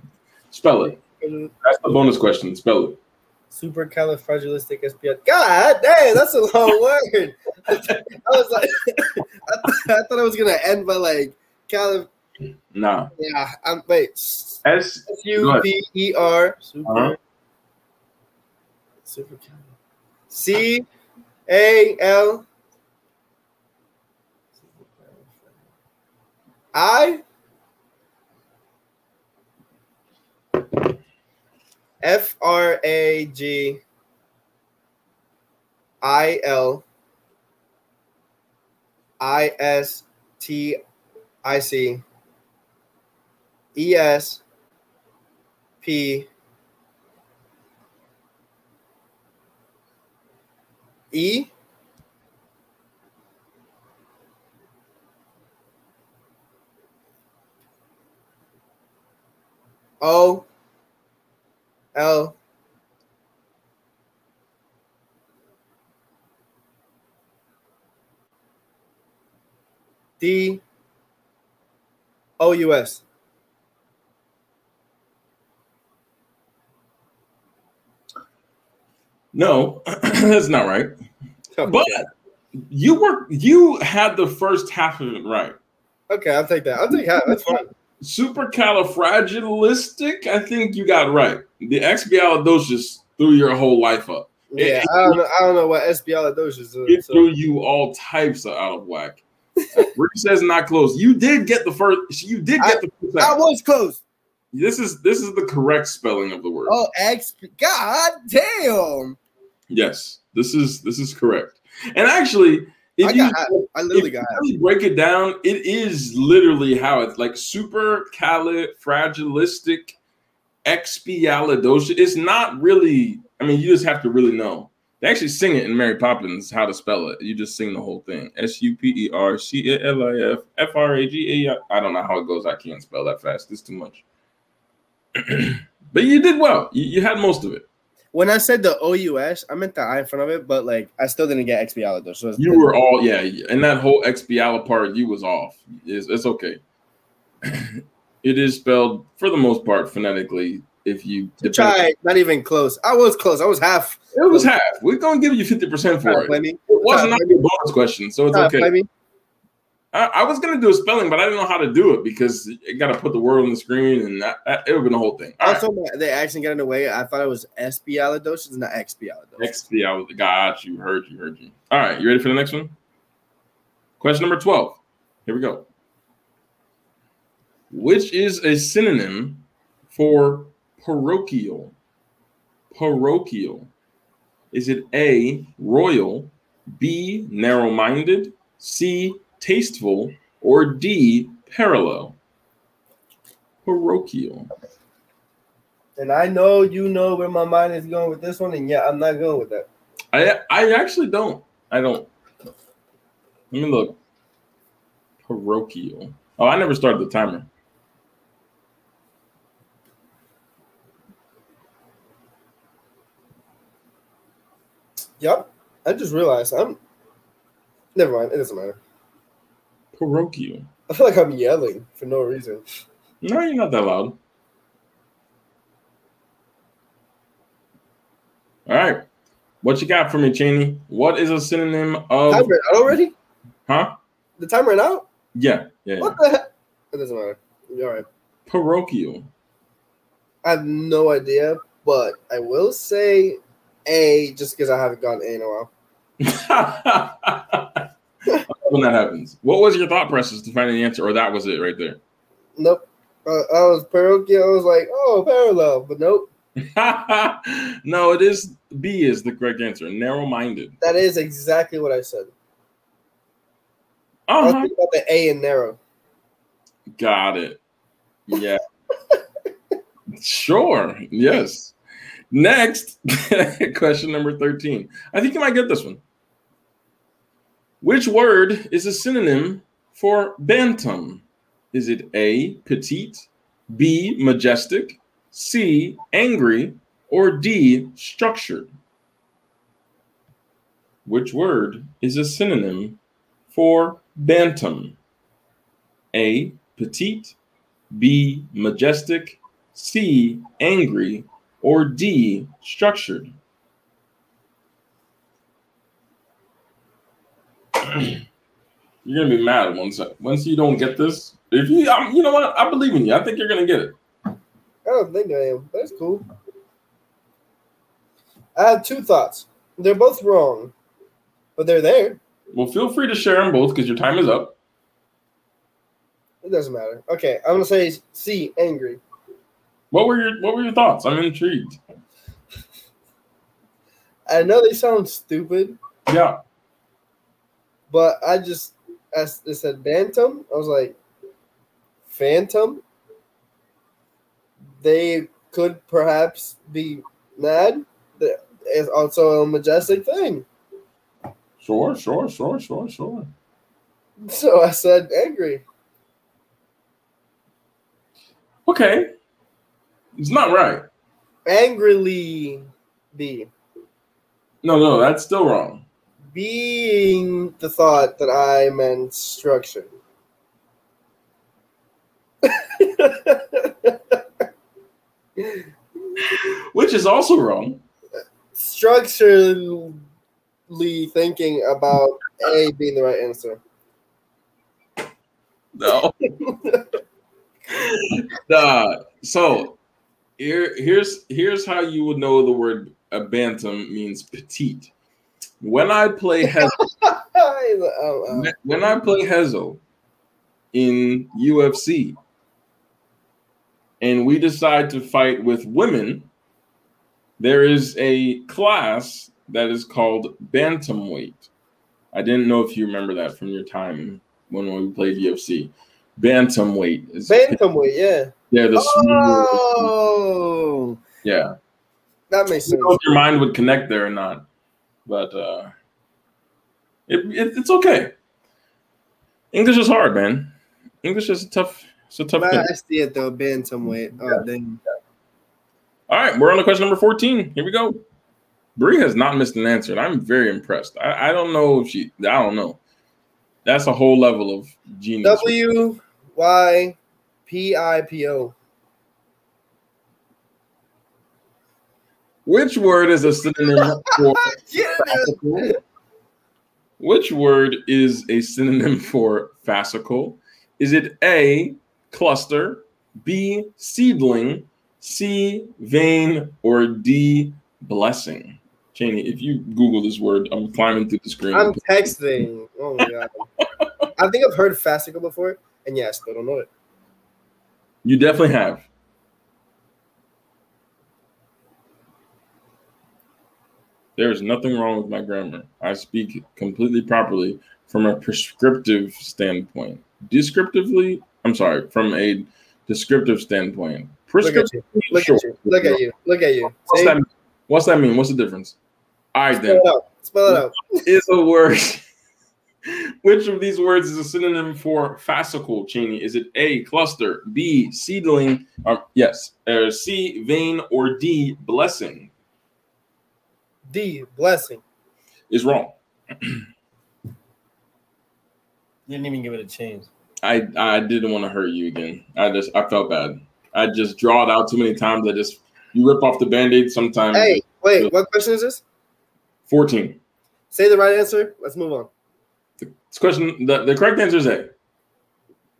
A: Spell it. That's the bonus question. Spell it.
B: Supercalifragilisticexpialidocious. God damn, that's a long word. I was like, I, th- I thought I was gonna end by like calif.
A: Nah.
B: Yeah. I'm wait.
A: S.
B: U P E R. Super.
A: Uh-huh.
B: Super. C A L I F R A G I L I S T I C E S P E O L D O U S.
A: No, that's not right.
B: Okay.
A: But you were you had the first half of it right.
B: okay, I'll take that. I'll take half. That's fine.
A: Supercalifragilistic, I think you got right. The expialidocious threw your whole life up.
B: Yeah, I don't know. I don't know what espialidocious is.
A: It
B: So.
A: threw you all types of out of whack. Rick says not close. You did get the first. You did get the first.
B: I was close.
A: This is this is the correct spelling of the word.
B: Oh, X. God damn.
A: Yes, this is this is correct. And actually, if
B: I
A: you
B: got. I literally
A: if you
B: got.
A: really break it down, it is literally how it's like super califragilistic expialidocious. It's not really. I mean, you just have to really know. They actually sing it in Mary Poppins how to spell it. You just sing the whole thing. S U P E R C A L I F F R A G A. I don't know how it goes. I can't spell that fast. It's too much. but you did well. You, you had most of it.
B: When I said the OUS, I meant the I in front of it, but like I still didn't get expialidocious. So it's-
A: You were all yeah, and that whole expiala part, you was off. It's, it's okay. it is spelled for the most part phonetically. If you
B: Try not even close. I was close. I was half.
A: it was half. We're gonna give you fifty percent for it. It wasn't not your bonus question, so it's okay. I, I was gonna do a spelling, but I didn't know how to do it because you got to put the word on the screen, and that, that, it would have been the whole thing. Oh, All right.
B: Also, my, the accent got in the way. I thought it was espialidocious, not expialidocious.
A: XP, I got you, heard you, heard you. All right, you ready for the next one? Question number 12. Here we go. Which is a synonym for parochial? Parochial. Is it A, royal, B, narrow minded, C, tasteful, or D, parallel? Parochial.
B: And I know you know where my mind is going with this one, and yeah, I'm not going with that.
A: I I actually don't. I don't. Let me look. Parochial. Oh, I never started the timer.
B: Yep. I just realized I'm. Never mind. It doesn't matter.
A: Parochial.
B: I feel like I'm yelling for no reason.
A: No, you're not that loud. All right. What you got for me, Channy? What is a synonym of
B: Time ran out already?
A: huh?
B: The time ran out?
A: Yeah, yeah, yeah.
B: What the heck? It doesn't matter. All right.
A: Parochial.
B: I have no idea, but I will say A just because I haven't gotten A in a while.
A: when that happens. What was your thought process to find the answer, or that was it right there?
B: Nope. Uh, I was parochial. I was like, oh, parallel, but nope.
A: no, it is B is the correct answer. Narrow minded.
B: That is exactly what I said. I was
A: Uh-huh.
B: thinking about the A in narrow.
A: Got it. Yeah. sure. Yes. Next, question number 13. I think you might get this one. Which word is a synonym for bantam? Is it A, petite, B, majestic, C, angry, or D, structured? Which word is a synonym for bantam? A, petite, B, majestic, C, angry, or D, structured? you're gonna be mad once once you don't get this. If you, um, you know what, I believe in you. I think you're gonna get it.
B: I don't think I am. That's cool. I have two thoughts. They're both wrong, but they're there.
A: Well, feel free to share them both because your time is up.
B: It doesn't matter. Okay, I'm gonna say C, angry.
A: What were your What were your thoughts? I'm intrigued.
B: I know they sound stupid,
A: Yeah,
B: but I just as it said bantam, I was like, phantom. They could perhaps be mad. Is also a majestic thing.
A: sure, sure, sure, sure, sure.
B: So I said angry.
A: Okay, it's not right.
B: Angrily be.
A: No, no, that's still wrong.
B: Being the thought that I meant structure.
A: Which is also wrong.
B: Structurally thinking about A being the right answer.
A: No. uh, so here, here's here's how you would know the word a bantam means petite. When I play Hezo, when I um, play Hezo in UFC, and we decide to fight with women, there is a class that is called bantamweight. I didn't know if you remember that from your time when we played UFC. Bantamweight is
B: Bantamweight, yeah.
A: they're the
B: Oh,
A: yeah.
B: that makes
A: I don't know
B: sense.
A: if your mind would connect there or not, but uh, it, it, it's okay. English is hard, man. English is a tough. It's a tough
B: Nah,
A: thing.
B: I see it though. Bantamweight. Oh, dang.
A: All right, we're on to question number fourteen. Here we go. Bree has not missed an answer, and I'm very impressed. I, I don't know if she. I don't know. That's a whole level of genius.
B: W Y P I P O.
A: Which word is a synonym for fascicle? Which word is a synonym for fascicle? Is it A, cluster, B, seedling, C, vein, or D, blessing? Channy, if you Google this word, I'm climbing through the screen.
B: I'm texting. Oh my god. I think I've heard fascicle before, and yeah, I still don't know it.
A: You definitely have. There's nothing wrong with my grammar. I speak completely properly from a prescriptive standpoint. Descriptively, I'm sorry, from a descriptive standpoint.
B: Look at
A: Prescriptive,
B: you. Look at you. Look at you. Look at you.
A: What's that, what's that mean? What's the difference? All right,
B: Spell
A: then.
B: it out. Spell it out.
A: Is a word. Which of these words is a synonym for fascicle, Channy? Is it A, cluster, B, seedling, um, yes, uh, C, vein, or D, blessing?
B: D blessing.
A: Is wrong.
C: You didn't even give it a chance.
A: I I didn't want to hurt you again. I just I felt bad. I just draw it out too many times. I just you rip off the band-aid sometimes.
B: Hey, wait. What question is this?
A: 14.
B: Say the right answer. Let's move on.
A: This question the, the correct answer is A.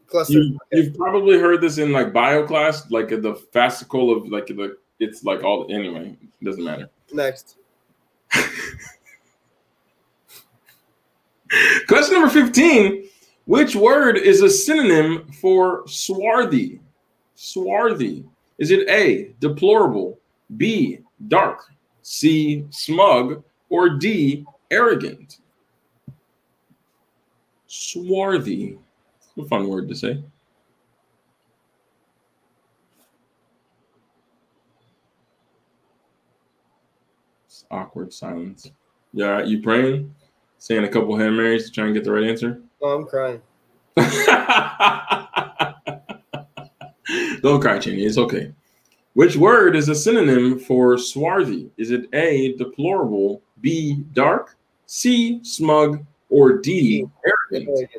B: Cluster.
A: You, you've probably heard this in like bio class, like the fascicle of like the it's like all anyway, it doesn't matter.
B: Next.
A: Question number 15. Which word is a synonym for swarthy? Swarthy. Is it A, deplorable, B, dark, C, smug, or D, arrogant? Swarthy. It's a fun word to say. Awkward silence. Yeah, you praying? Saying a couple Hail Marys to try and get the right answer?
B: Oh, I'm crying.
A: Don't cry, Channy. It's okay. Which word is a synonym for swarthy? Is it A, deplorable, B, dark, C, smug, or D, arrogant?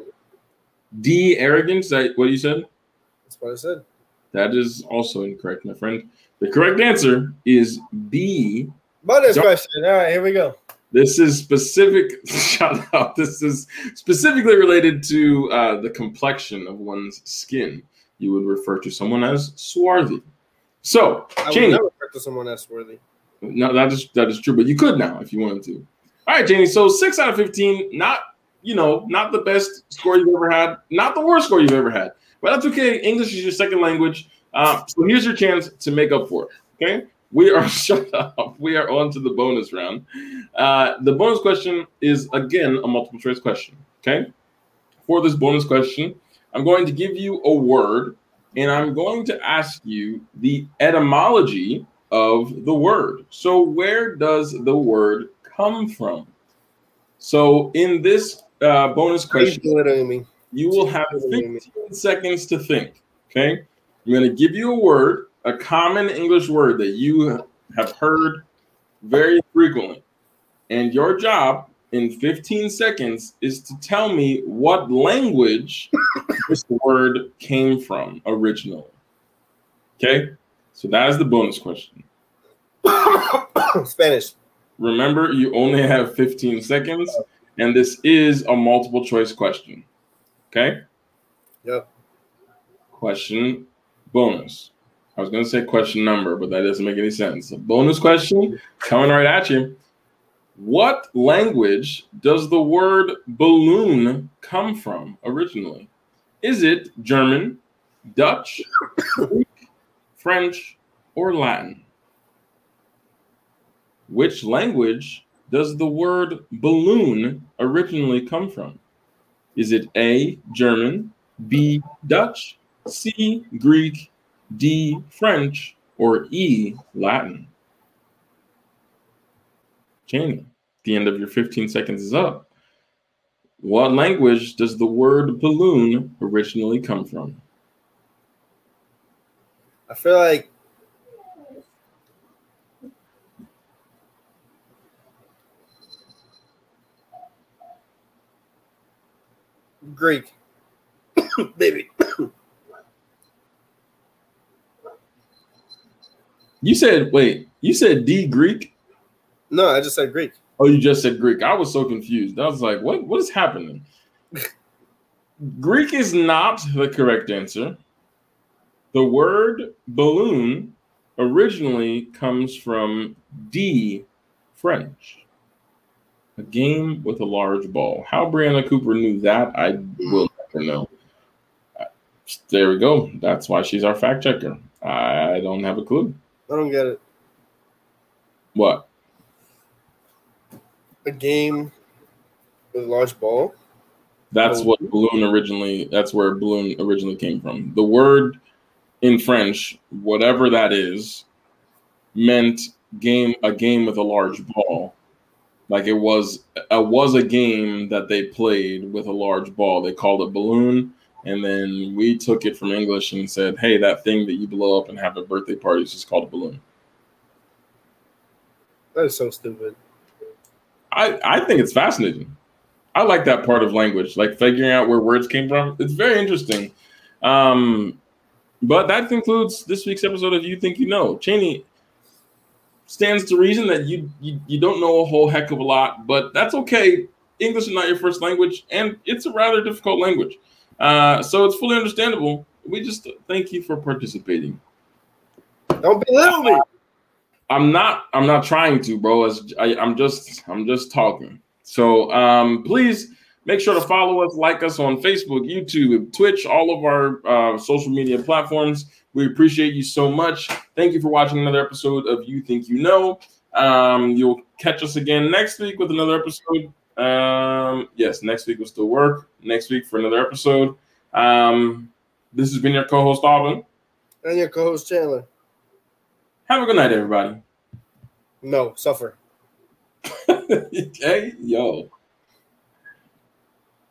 A: D, arrogant? Is that what you said?
B: That's what I said.
A: That is also incorrect, my friend. The correct answer is B.
B: Bonus question. All right, here we go.
A: This is specific. Shout out. This is specifically related to uh, the complexion of one's skin. You would refer to someone as swarthy. So,
B: I would never refer to someone that's worthy.
A: no, that is that is true, but you could now if you wanted to. All right, Channy. So six out of fifteen. Not you know, not the best score you've ever had, not the worst score you've ever had, but that's okay. English is your second language, uh, so here's your chance to make up for it. Okay, we are shut up. We are on to the bonus round. Uh, the bonus question is again a multiple choice question. Okay, for this bonus question, I'm going to give you a word, and I'm going to ask you the etymology of the word. So, where does the word come from? So, in this uh, bonus question, you will have 15 seconds to think. Okay. I'm going to give you a word, a common English word that you have heard very frequently. And your job in 15 seconds is to tell me what language this word came from originally. Okay. So that is the bonus question.
B: Spanish.
A: Remember, you only have 15 seconds, and this is a multiple choice question. Okay?
B: Yep.
A: Question bonus. I was going to say question number, but that doesn't make any sense. A bonus question coming right at you. What language does the word balloon come from originally? Is it German, Dutch, Greek, French, or Latin? Which language does the word balloon originally come from? Is it A, German, B, Dutch, C, Greek, D, French, or E, Latin? Jamie, the end of your 15 seconds is up. What language does the word balloon originally come from?
B: I feel like Greek. Maybe.
A: You said, wait, you said D, Greek?
B: No, I just said Greek.
A: Oh, you just said Greek. I was so confused. I was like, what, what is happening? Greek is not the correct answer. The word balloon originally comes from D, French. A game with a large ball. How Brianna Cooper knew that, I will never know. There we go. That's why she's our fact checker. I don't have a clue.
B: I don't get it.
A: What?
B: A game with a large ball.
A: That's
B: Oh.
A: what balloon originally. That's where balloon originally came from. The word in French, whatever that is, meant game a game with a large ball. Like it was, it was a game that they played with a large ball. They called it balloon, and then we took it from English and said, "Hey, that thing that you blow up and have a birthday party is just called a balloon."
B: That is so stupid.
A: I I think it's fascinating. I like that part of language, like figuring out where words came from. It's very interesting. Um, but that concludes this week's episode of You Think You Know. Channy stands to reason that you, you you don't know a whole heck of a lot, but that's okay. English is not your first language, and it's a rather difficult language. Uh, so it's fully understandable. We just thank you for participating.
B: Don't belittle me.
A: I'm not. I'm not trying to, bro. As I, I'm just. I'm just talking. So um, please make sure to follow us, like us on Facebook, YouTube, Twitch, all of our uh, social media platforms. We appreciate you so much. Thank you for watching another episode of You Think You Know. Um, you'll catch us again next week with another episode. Um, yes, next week will still work. Next week for another episode. Um, this has been your co-host Alvin.
B: And your co-host Chandler.
A: Have a good night, everybody.
B: No, suffer.
A: hey, yo.